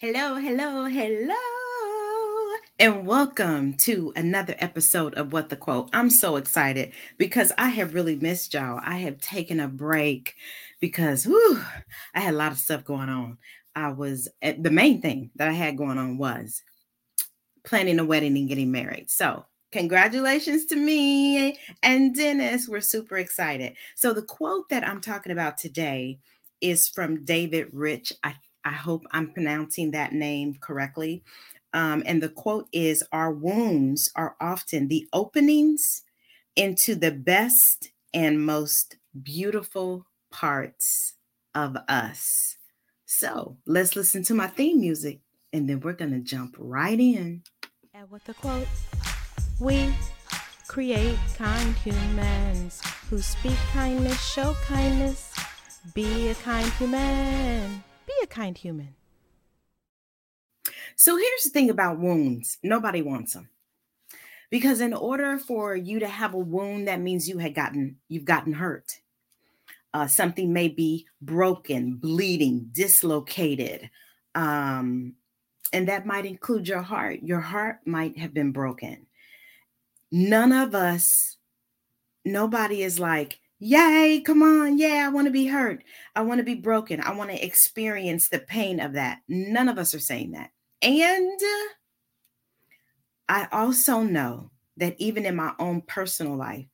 Hello, hello, hello, and welcome to another episode of What the Quote. I'm so excited because I have really missed y'all. I have taken a break because whew, I had a lot of stuff going on. I was eh, the main thing that I had going on was planning a wedding and getting married. So, congratulations to me and Dennis. We're super excited. So, the quote that I'm talking about today is from David Riche. I I hope I'm pronouncing that name correctly. Um, and the quote is Our wounds are often the openings into the best and most beautiful parts of us. So let's listen to my theme music and then we're going to jump right in. And with the quote, we create kind humans who speak kindness, show kindness, be a kind human a kind human. So here's the thing about wounds nobody wants them. Because in order for you to have a wound, that means you had gotten you've gotten hurt. Uh, something may be broken, bleeding, dislocated, um, and that might include your heart. Your heart might have been broken. None of us, nobody is like, Yay, come on. Yeah, I want to be hurt. I want to be broken. I want to experience the pain of that. None of us are saying that. And I also know that even in my own personal life,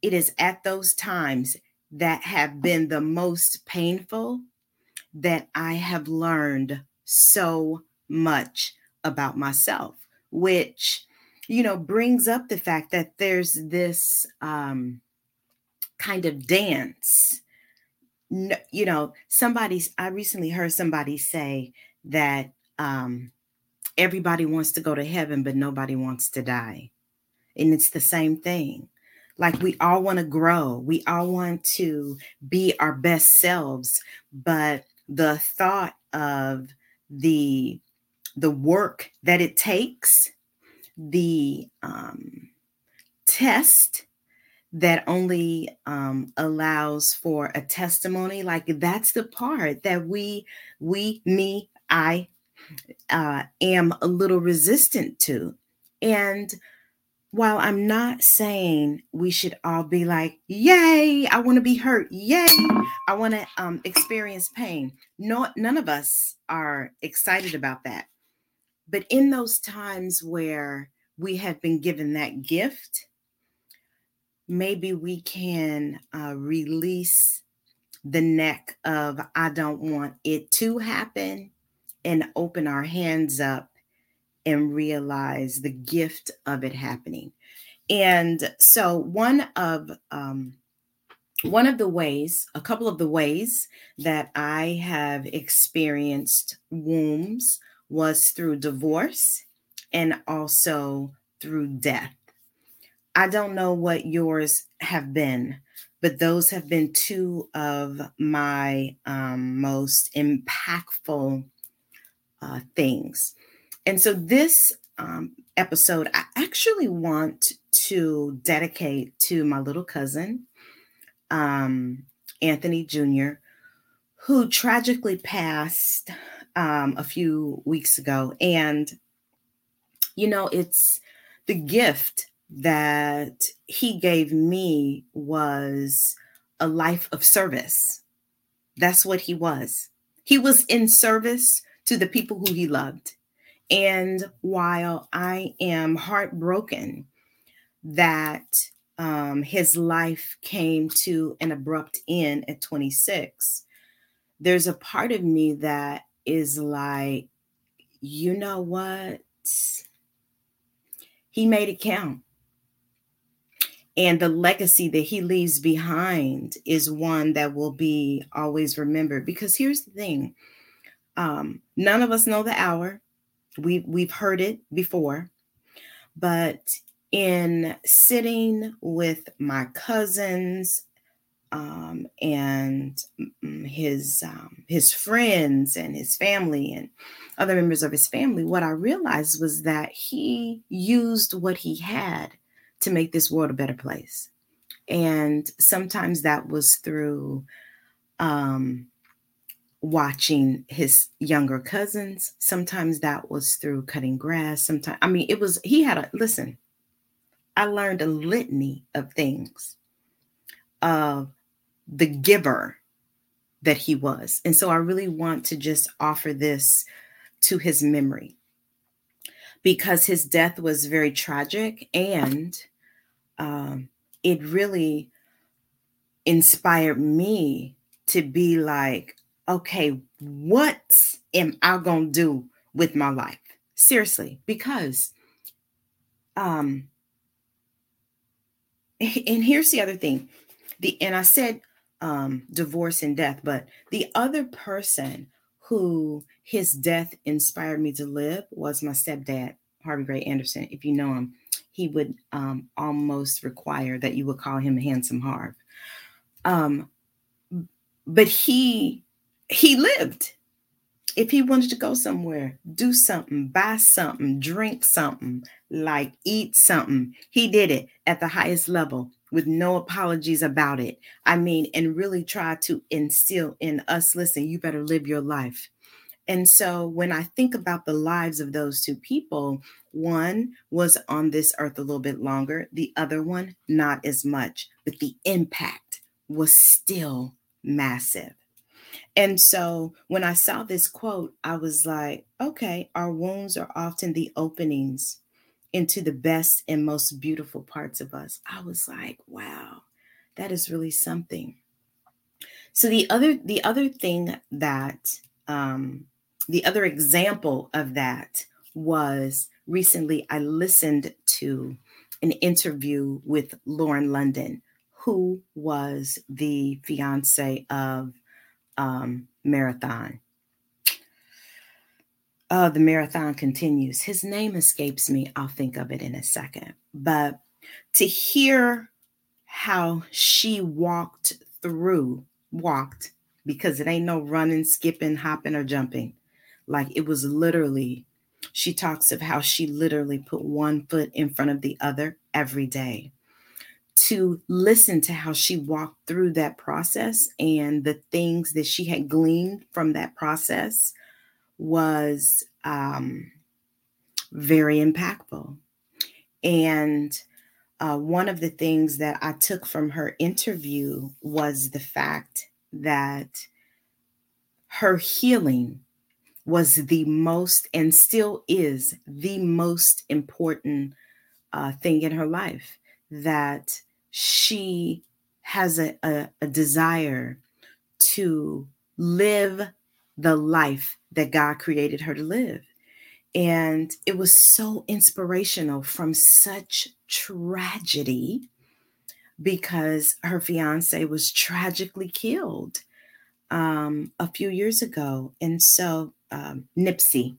it is at those times that have been the most painful that I have learned so much about myself, which, you know, brings up the fact that there's this, um, kind of dance. No, you know, somebody's, I recently heard somebody say that um, everybody wants to go to heaven, but nobody wants to die. And it's the same thing. Like we all want to grow, we all want to be our best selves, but the thought of the the work that it takes, the um, test that only um, allows for a testimony like that's the part that we we me i uh, am a little resistant to. And while i'm not saying we should all be like yay i want to be hurt. Yay i want to um, experience pain. No none of us are excited about that. But in those times where we have been given that gift maybe we can uh, release the neck of I don't want it to happen and open our hands up and realize the gift of it happening. And so one of um, one of the ways, a couple of the ways that I have experienced wombs was through divorce and also through death. I don't know what yours have been, but those have been two of my um, most impactful uh, things. And so this um, episode, I actually want to dedicate to my little cousin, um, Anthony Jr., who tragically passed um, a few weeks ago. And, you know, it's the gift that he gave me was a life of service. That's what he was. He was in service to the people who he loved. And while I am heartbroken that um, his life came to an abrupt end at 26, there's a part of me that is like, you know what? He made it count and the legacy that he leaves behind is one that will be always remembered. Because here's the thing um, none of us know the hour. We we've heard it before. But in sitting with my cousins um, and his um, his friends and his family and other members of his family what i realized was that he used what he had to make this world a better place. And sometimes that was through um, watching his younger cousins. Sometimes that was through cutting grass. Sometimes, I mean, it was, he had a, listen, I learned a litany of things of the giver that he was. And so I really want to just offer this to his memory because his death was very tragic and um, it really inspired me to be like, okay, what am I going to do with my life? Seriously, because um and here's the other thing. The and I said um divorce and death, but the other person who his death inspired me to live was my stepdad, Harvey Gray Anderson. If you know him, he would um, almost require that you would call him handsome Harv. Um, but he he lived. If he wanted to go somewhere, do something, buy something, drink something, like eat something, he did it at the highest level with no apologies about it. I mean, and really try to instill in us listen, you better live your life. And so when I think about the lives of those two people, one was on this earth a little bit longer, the other one not as much, but the impact was still massive. And so when I saw this quote, I was like, okay, our wounds are often the openings into the best and most beautiful parts of us. I was like, wow, that is really something. So the other the other thing that um, the other example of that was recently I listened to an interview with Lauren London, who was the fiance of um, Marathon. Uh, the marathon continues. His name escapes me. I'll think of it in a second. But to hear how she walked through, walked, because it ain't no running, skipping, hopping, or jumping. Like it was literally, she talks of how she literally put one foot in front of the other every day to listen to how she walked through that process and the things that she had gleaned from that process was um, very impactful. And uh, one of the things that I took from her interview was the fact that her healing was the most and still is the most important uh, thing in her life that she has a, a, a desire to live the life that God created her to live. And it was so inspirational from such tragedy because her fiance was tragically killed um, a few years ago. And so um, Nipsey,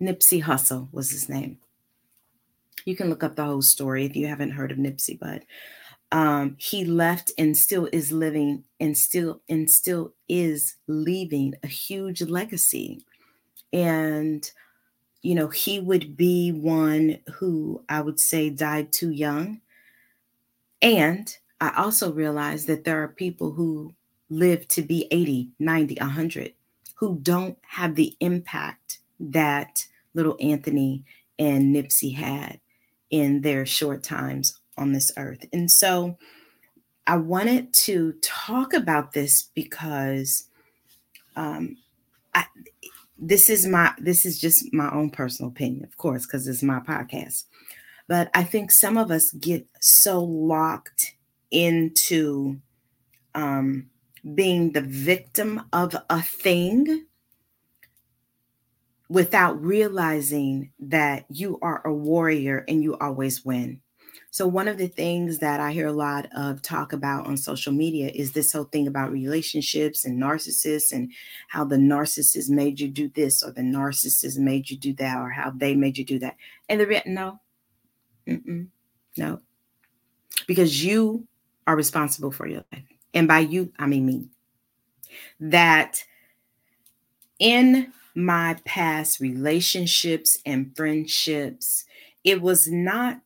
Nipsey Hussle was his name. You can look up the whole story if you haven't heard of Nipsey, but um, he left and still is living and still and still is leaving a huge legacy. And you know, he would be one who I would say died too young. And I also realized that there are people who live to be 80, 90, 100 who don't have the impact that little Anthony and Nipsey had in their short times on this earth. And so I wanted to talk about this because um, I, this is my this is just my own personal opinion, of course, because it's my podcast. But I think some of us get so locked into um, being the victim of a thing without realizing that you are a warrior and you always win. So, one of the things that I hear a lot of talk about on social media is this whole thing about relationships and narcissists and how the narcissist made you do this or the narcissist made you do that or how they made you do that. And the re- no, Mm-mm. no, because you are responsible for your life. And by you, I mean me. That in my past relationships and friendships, it was not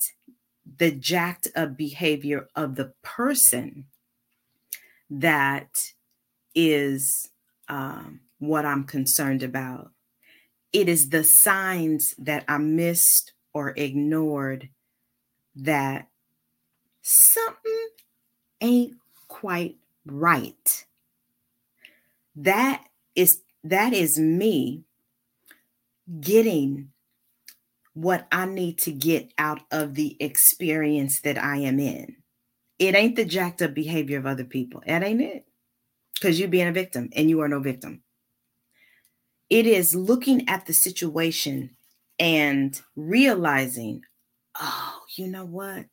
the jacked up behavior of the person that is um, what I'm concerned about. It is the signs that I missed or ignored that something ain't quite right. That is that is me getting what I need to get out of the experience that I am in. It ain't the jacked up behavior of other people. That ain't it. Because you're being a victim and you are no victim. It is looking at the situation and realizing, oh, you know what?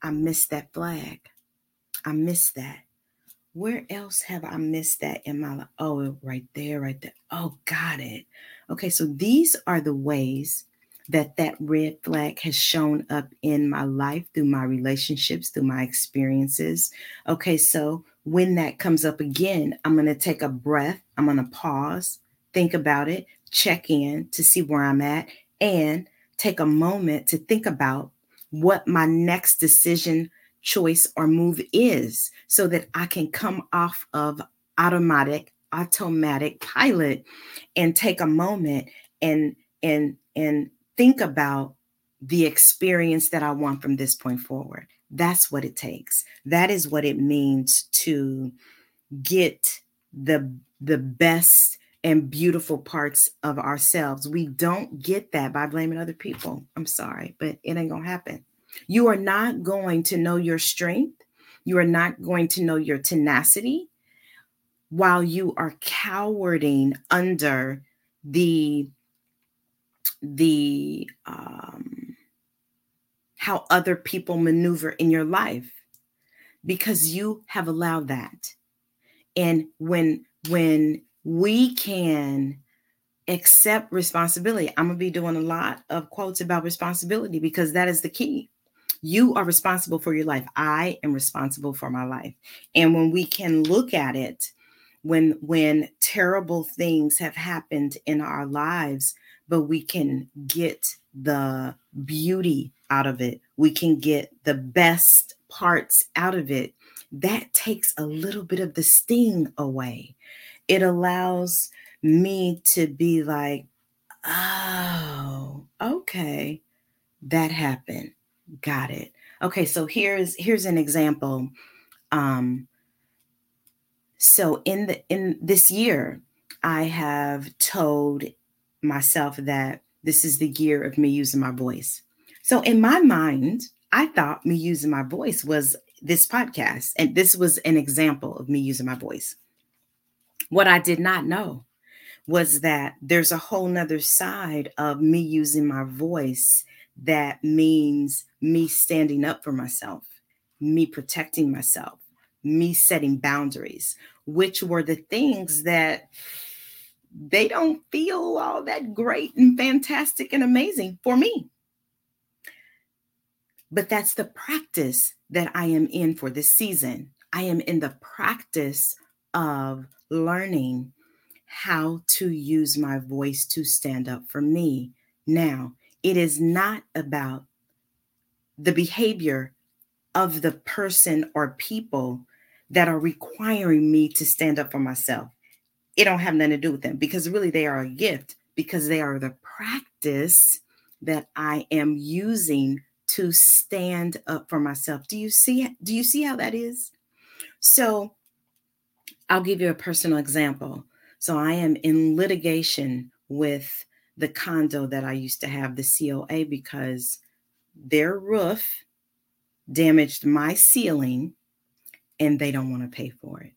I missed that flag. I missed that. Where else have I missed that in my life? Oh, right there, right there. Oh, got it. Okay, so these are the ways that that red flag has shown up in my life through my relationships, through my experiences. Okay, so when that comes up again, I'm going to take a breath, I'm going to pause, think about it, check in to see where I'm at, and take a moment to think about what my next decision, choice, or move is so that I can come off of automatic automatic pilot and take a moment and and and think about the experience that I want from this point forward. That's what it takes. That is what it means to get the the best and beautiful parts of ourselves. We don't get that by blaming other people. I'm sorry, but it ain't going to happen. You are not going to know your strength. You are not going to know your tenacity while you are cowarding under the the um, how other people maneuver in your life because you have allowed that and when when we can accept responsibility i'm going to be doing a lot of quotes about responsibility because that is the key you are responsible for your life i am responsible for my life and when we can look at it when when terrible things have happened in our lives but we can get the beauty out of it. We can get the best parts out of it. That takes a little bit of the sting away. It allows me to be like, oh, okay, that happened. Got it. Okay, so here's here's an example. Um, so in the in this year, I have told myself that this is the year of me using my voice. So in my mind, I thought me using my voice was this podcast. And this was an example of me using my voice. What I did not know was that there's a whole nother side of me using my voice that means me standing up for myself, me protecting myself, me setting boundaries, which were the things that they don't feel all that great and fantastic and amazing for me. But that's the practice that I am in for this season. I am in the practice of learning how to use my voice to stand up for me. Now, it is not about the behavior of the person or people that are requiring me to stand up for myself it don't have nothing to do with them because really they are a gift because they are the practice that I am using to stand up for myself. Do you see do you see how that is? So I'll give you a personal example. So I am in litigation with the condo that I used to have, the COA, because their roof damaged my ceiling and they don't want to pay for it.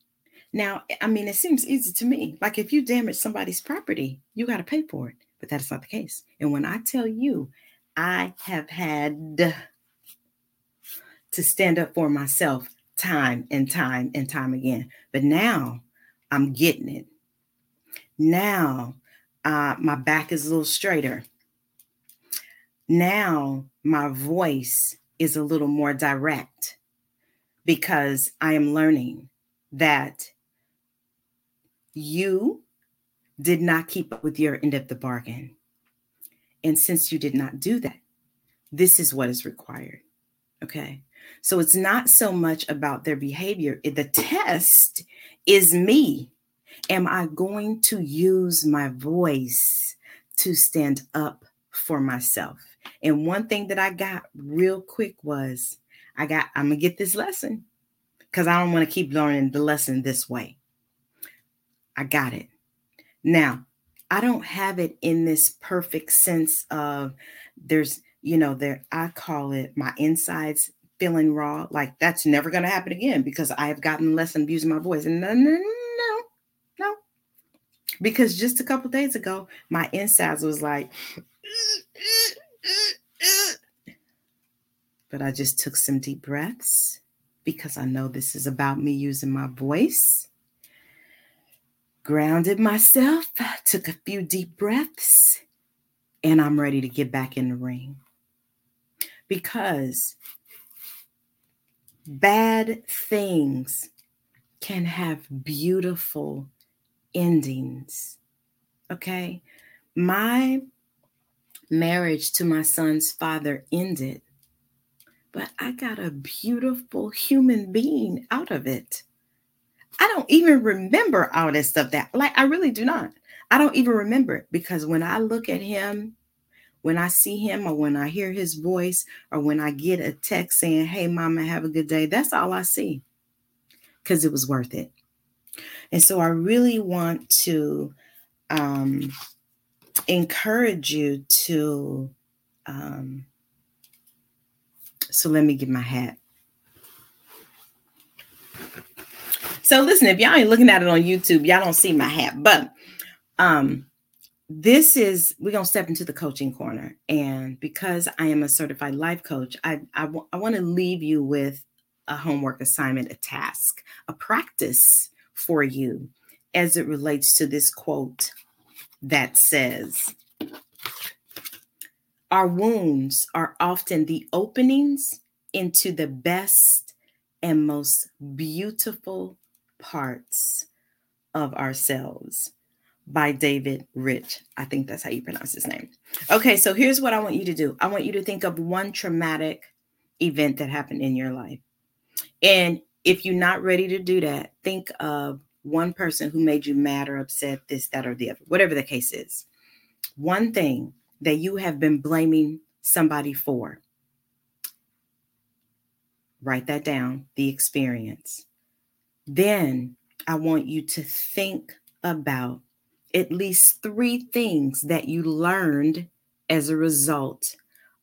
Now, I mean, it seems easy to me. Like if you damage somebody's property, you got to pay for it. But that's not the case. And when I tell you, I have had to stand up for myself time and time and time again. But now I'm getting it. Now uh, my back is a little straighter. Now my voice is a little more direct because I am learning that you did not keep up with your end of the bargain. And since you did not do that, this is what is required. Okay. So it's not so much about their behavior. The test is me. Am I going to use my voice to stand up for myself? And one thing that I got real quick was I got, I'm going to get this lesson because I don't want to keep learning the lesson this way. I got it. Now, I don't have it in this perfect sense of there's, you know, there, I call it my insides feeling raw. Like that's never going to happen again because I have gotten the lesson of using my voice. And no. Because just a couple days ago, my insides was like, but I just took some deep breaths because I know this is about me using my voice. Grounded myself, took a few deep breaths, and I'm ready to get back in the ring. Because bad things can have beautiful endings. Okay. My marriage to my son's father ended, but I got a beautiful human being out of it. I don't even remember all this stuff that, like, I really do not. I don't even remember it because when I look at him when I see him or when I hear his voice or when I get a text saying, Hey, mama, have a good day, that's all I see because it was worth it. And so I really want to um, encourage you to. Um, so let me get my hat. So listen, if y'all ain't looking at it on YouTube, y'all don't see my hat, but um this is we're to step into the coaching corner and because i am a certified life coach i, I, w- I want to leave you with a homework assignment a task a practice for you as it relates to this quote that says our wounds are often the openings into the best and most beautiful parts of ourselves by David Riche. I think that's how you pronounce his name. Okay, so here's what I want you to do I want you to think of one traumatic event that happened in your life. And if you're not ready to do that, think of one person who made you mad or upset, this, that, or the other, whatever the case is. One thing that you have been blaming somebody for. Write that down, the experience. Then I want you to think about at least three things that you learned as a result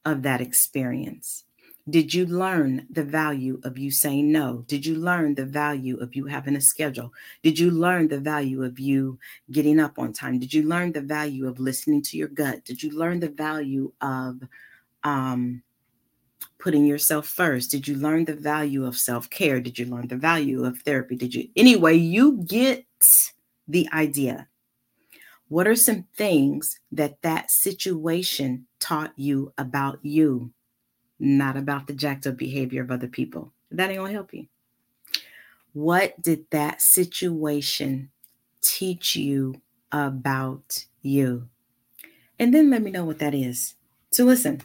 of that experience. Did you learn the value of you saying no? Did you learn the value of you having a schedule? Did you learn the value of you getting up on time? Did you learn the value of listening to your gut? Did you learn the value of um, putting yourself first? Did you learn the value of self care? Did you learn the value of therapy? Did you, anyway, you get the idea. What are some things that that situation taught you about you, not about the jacked up behavior of other people? That ain't gonna help you. What did that situation teach you about you? And then let me know what that is. So, listen,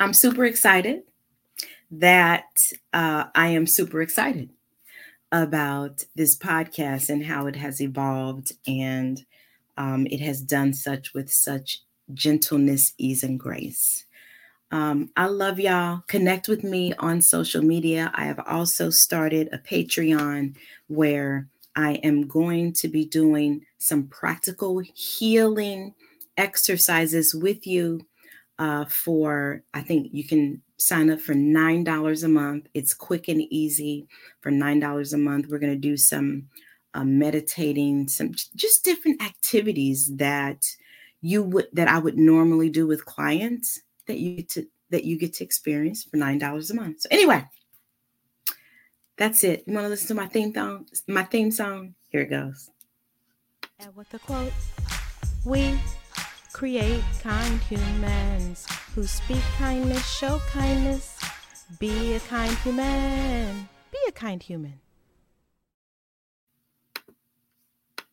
I'm super excited that uh, I am super excited about this podcast and how it has evolved and um, it has done such with such gentleness, ease, and grace. Um, I love y'all. Connect with me on social media. I have also started a Patreon where I am going to be doing some practical healing exercises with you uh, for, I think you can sign up for $9 a month. It's quick and easy for $9 a month. We're going to do some uh, meditating, some just different activities that you would that I would normally do with clients that you get to that you get to experience for nine dollars a month. So anyway, that's it. You want to listen to my theme song? My theme song. Here it goes. And with the quote, we create kind humans who speak kindness, show kindness. Be a kind human. Be a kind human.